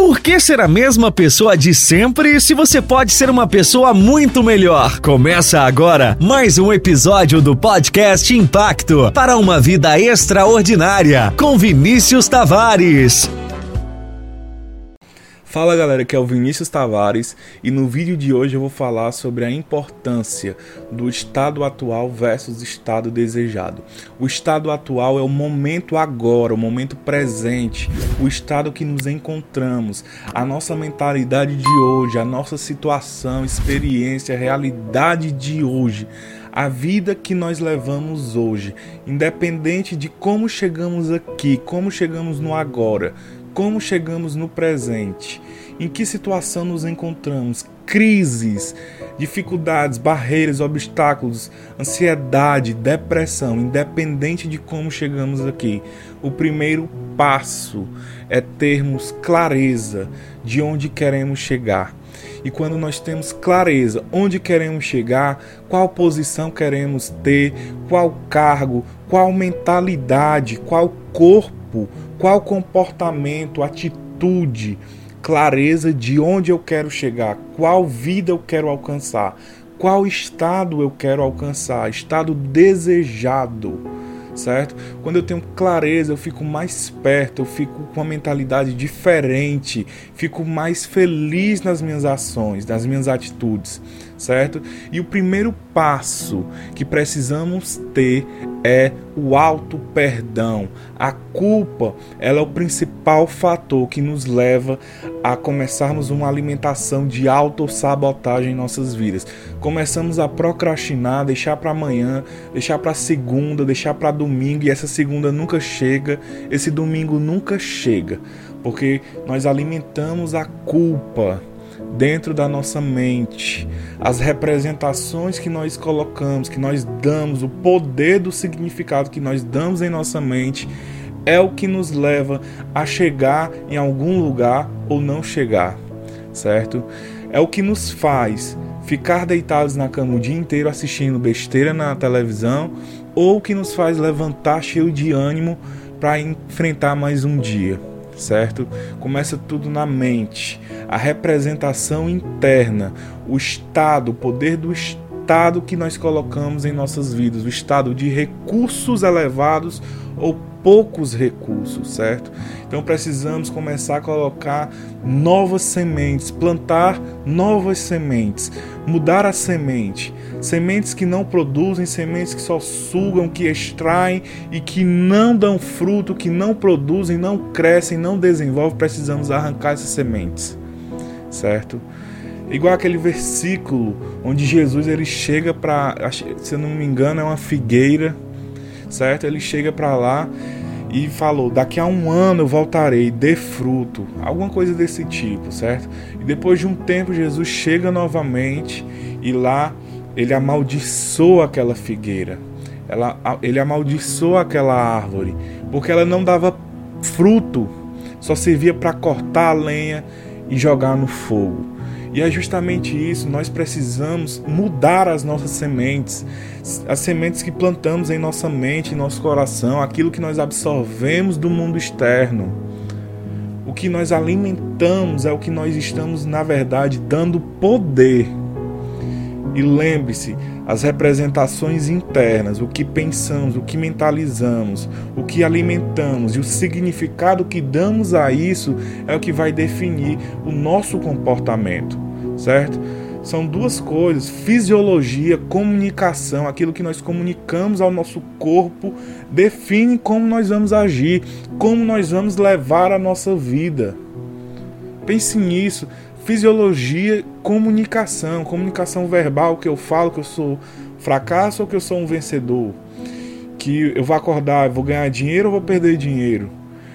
Por que ser a mesma pessoa de sempre se você pode ser uma pessoa muito melhor? Começa agora mais um episódio do podcast Impacto para uma vida extraordinária com Vinícius Tavares. Fala galera, aqui é o Vinícius Tavares e no vídeo de hoje eu vou falar sobre a importância do estado atual versus estado desejado. O estado atual é o momento agora, o momento presente, o estado que nos encontramos, a nossa mentalidade de hoje, a nossa situação, experiência, realidade de hoje a vida que nós levamos hoje, independente de como chegamos aqui, como chegamos no agora, como chegamos no presente, em que situação nos encontramos, crises, dificuldades, barreiras, obstáculos, ansiedade, depressão, independente de como chegamos aqui. O primeiro passo é termos clareza de onde queremos chegar. E quando nós temos clareza onde queremos chegar, qual posição queremos ter, qual cargo, qual mentalidade, qual corpo, qual comportamento, atitude, clareza de onde eu quero chegar, qual vida eu quero alcançar, qual estado eu quero alcançar, estado desejado certo? Quando eu tenho clareza, eu fico mais perto, eu fico com uma mentalidade diferente, fico mais feliz nas minhas ações, nas minhas atitudes, certo? E o primeiro passo que precisamos ter é o auto perdão. A culpa, ela é o principal fator que nos leva a começarmos uma alimentação de autossabotagem em nossas vidas. Começamos a procrastinar, deixar para amanhã, deixar para segunda, deixar para domingo e essa segunda nunca chega, esse domingo nunca chega, porque nós alimentamos a culpa dentro da nossa mente, as representações que nós colocamos, que nós damos, o poder do significado que nós damos em nossa mente é o que nos leva a chegar em algum lugar ou não chegar, certo? É o que nos faz ficar deitados na cama o dia inteiro assistindo besteira na televisão ou que nos faz levantar cheio de ânimo para enfrentar mais um dia certo? Começa tudo na mente, a representação interna, o estado, o poder do estado que nós colocamos em nossas vidas, o estado de recursos elevados ou poucos recursos, certo? Então precisamos começar a colocar novas sementes, plantar novas sementes, mudar a semente. Sementes que não produzem, sementes que só sugam, que extraem e que não dão fruto, que não produzem, não crescem, não desenvolvem, precisamos arrancar essas sementes. Certo? Igual aquele versículo onde Jesus ele chega para, se eu não me engano, é uma figueira, certo? Ele chega para lá e falou: Daqui a um ano eu voltarei, dê fruto, alguma coisa desse tipo, certo? E depois de um tempo, Jesus chega novamente e lá ele amaldiçoa aquela figueira, ela, ele amaldiçoa aquela árvore, porque ela não dava fruto, só servia para cortar a lenha e jogar no fogo. E é justamente isso, nós precisamos mudar as nossas sementes, as sementes que plantamos em nossa mente, em nosso coração, aquilo que nós absorvemos do mundo externo. O que nós alimentamos é o que nós estamos, na verdade, dando poder. E lembre-se, as representações internas, o que pensamos, o que mentalizamos, o que alimentamos e o significado que damos a isso é o que vai definir o nosso comportamento, certo? São duas coisas: fisiologia, comunicação, aquilo que nós comunicamos ao nosso corpo define como nós vamos agir, como nós vamos levar a nossa vida. Pense nisso fisiologia, comunicação, comunicação verbal, que eu falo que eu sou fracasso ou que eu sou um vencedor. Que eu vou acordar, vou ganhar dinheiro ou vou perder dinheiro.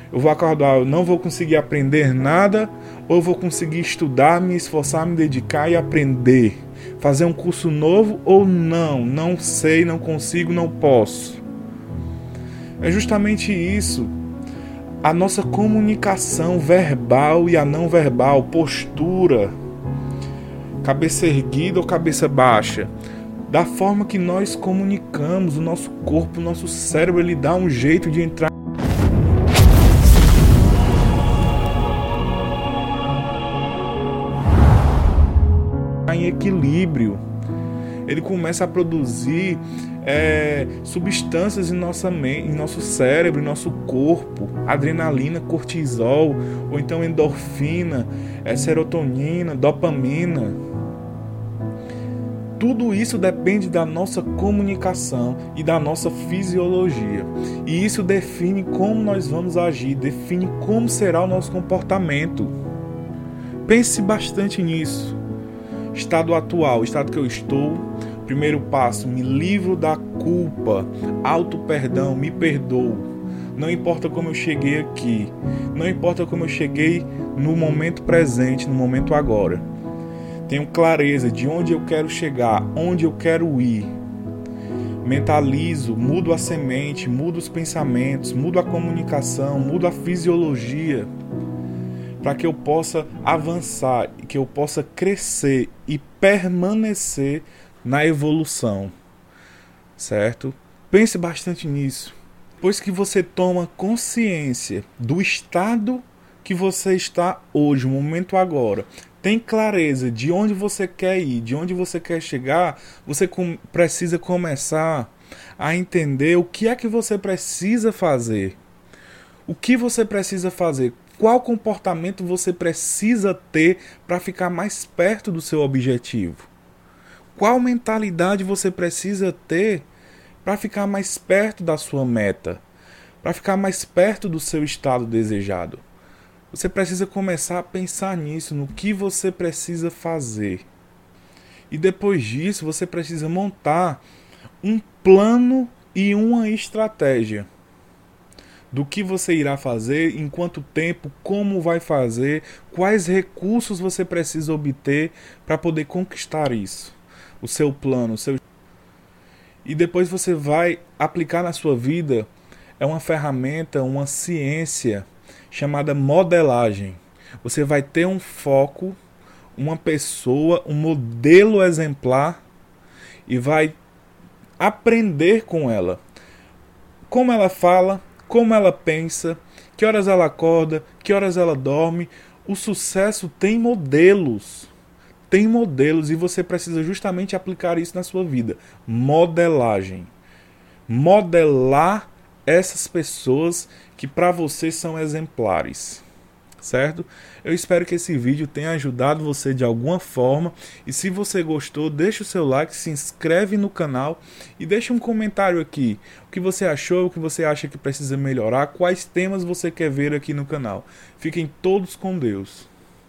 Eu vou acordar, eu não vou conseguir aprender nada ou vou conseguir estudar, me esforçar, me dedicar e aprender. Fazer um curso novo ou não, não sei, não consigo, não posso. É justamente isso a nossa comunicação verbal e a não verbal, postura, cabeça erguida ou cabeça baixa, da forma que nós comunicamos, o nosso corpo, o nosso cérebro, ele dá um jeito de entrar. em equilíbrio. Ele começa a produzir é, substâncias em, nossa em nosso cérebro, em nosso corpo, adrenalina, cortisol, ou então endorfina, é, serotonina, dopamina. Tudo isso depende da nossa comunicação e da nossa fisiologia. E isso define como nós vamos agir, define como será o nosso comportamento. Pense bastante nisso. Estado atual, estado que eu estou, Primeiro passo, me livro da culpa, auto perdão, me perdoo. Não importa como eu cheguei aqui, não importa como eu cheguei no momento presente, no momento agora. Tenho clareza de onde eu quero chegar, onde eu quero ir. Mentalizo, mudo a semente, mudo os pensamentos, mudo a comunicação, mudo a fisiologia, para que eu possa avançar, que eu possa crescer e permanecer na evolução, certo? Pense bastante nisso. Pois que você toma consciência do estado que você está hoje, o momento agora, tem clareza de onde você quer ir, de onde você quer chegar, você com, precisa começar a entender o que é que você precisa fazer. O que você precisa fazer? Qual comportamento você precisa ter para ficar mais perto do seu objetivo? Qual mentalidade você precisa ter para ficar mais perto da sua meta? Para ficar mais perto do seu estado desejado? Você precisa começar a pensar nisso, no que você precisa fazer. E depois disso, você precisa montar um plano e uma estratégia do que você irá fazer, em quanto tempo, como vai fazer, quais recursos você precisa obter para poder conquistar isso o seu plano, o seu e depois você vai aplicar na sua vida é uma ferramenta, uma ciência chamada modelagem. Você vai ter um foco, uma pessoa, um modelo exemplar e vai aprender com ela. Como ela fala, como ela pensa, que horas ela acorda, que horas ela dorme. O sucesso tem modelos tem modelos e você precisa justamente aplicar isso na sua vida. Modelagem. Modelar essas pessoas que para você são exemplares. Certo? Eu espero que esse vídeo tenha ajudado você de alguma forma. E se você gostou, deixa o seu like, se inscreve no canal e deixa um comentário aqui. O que você achou, o que você acha que precisa melhorar, quais temas você quer ver aqui no canal. Fiquem todos com Deus.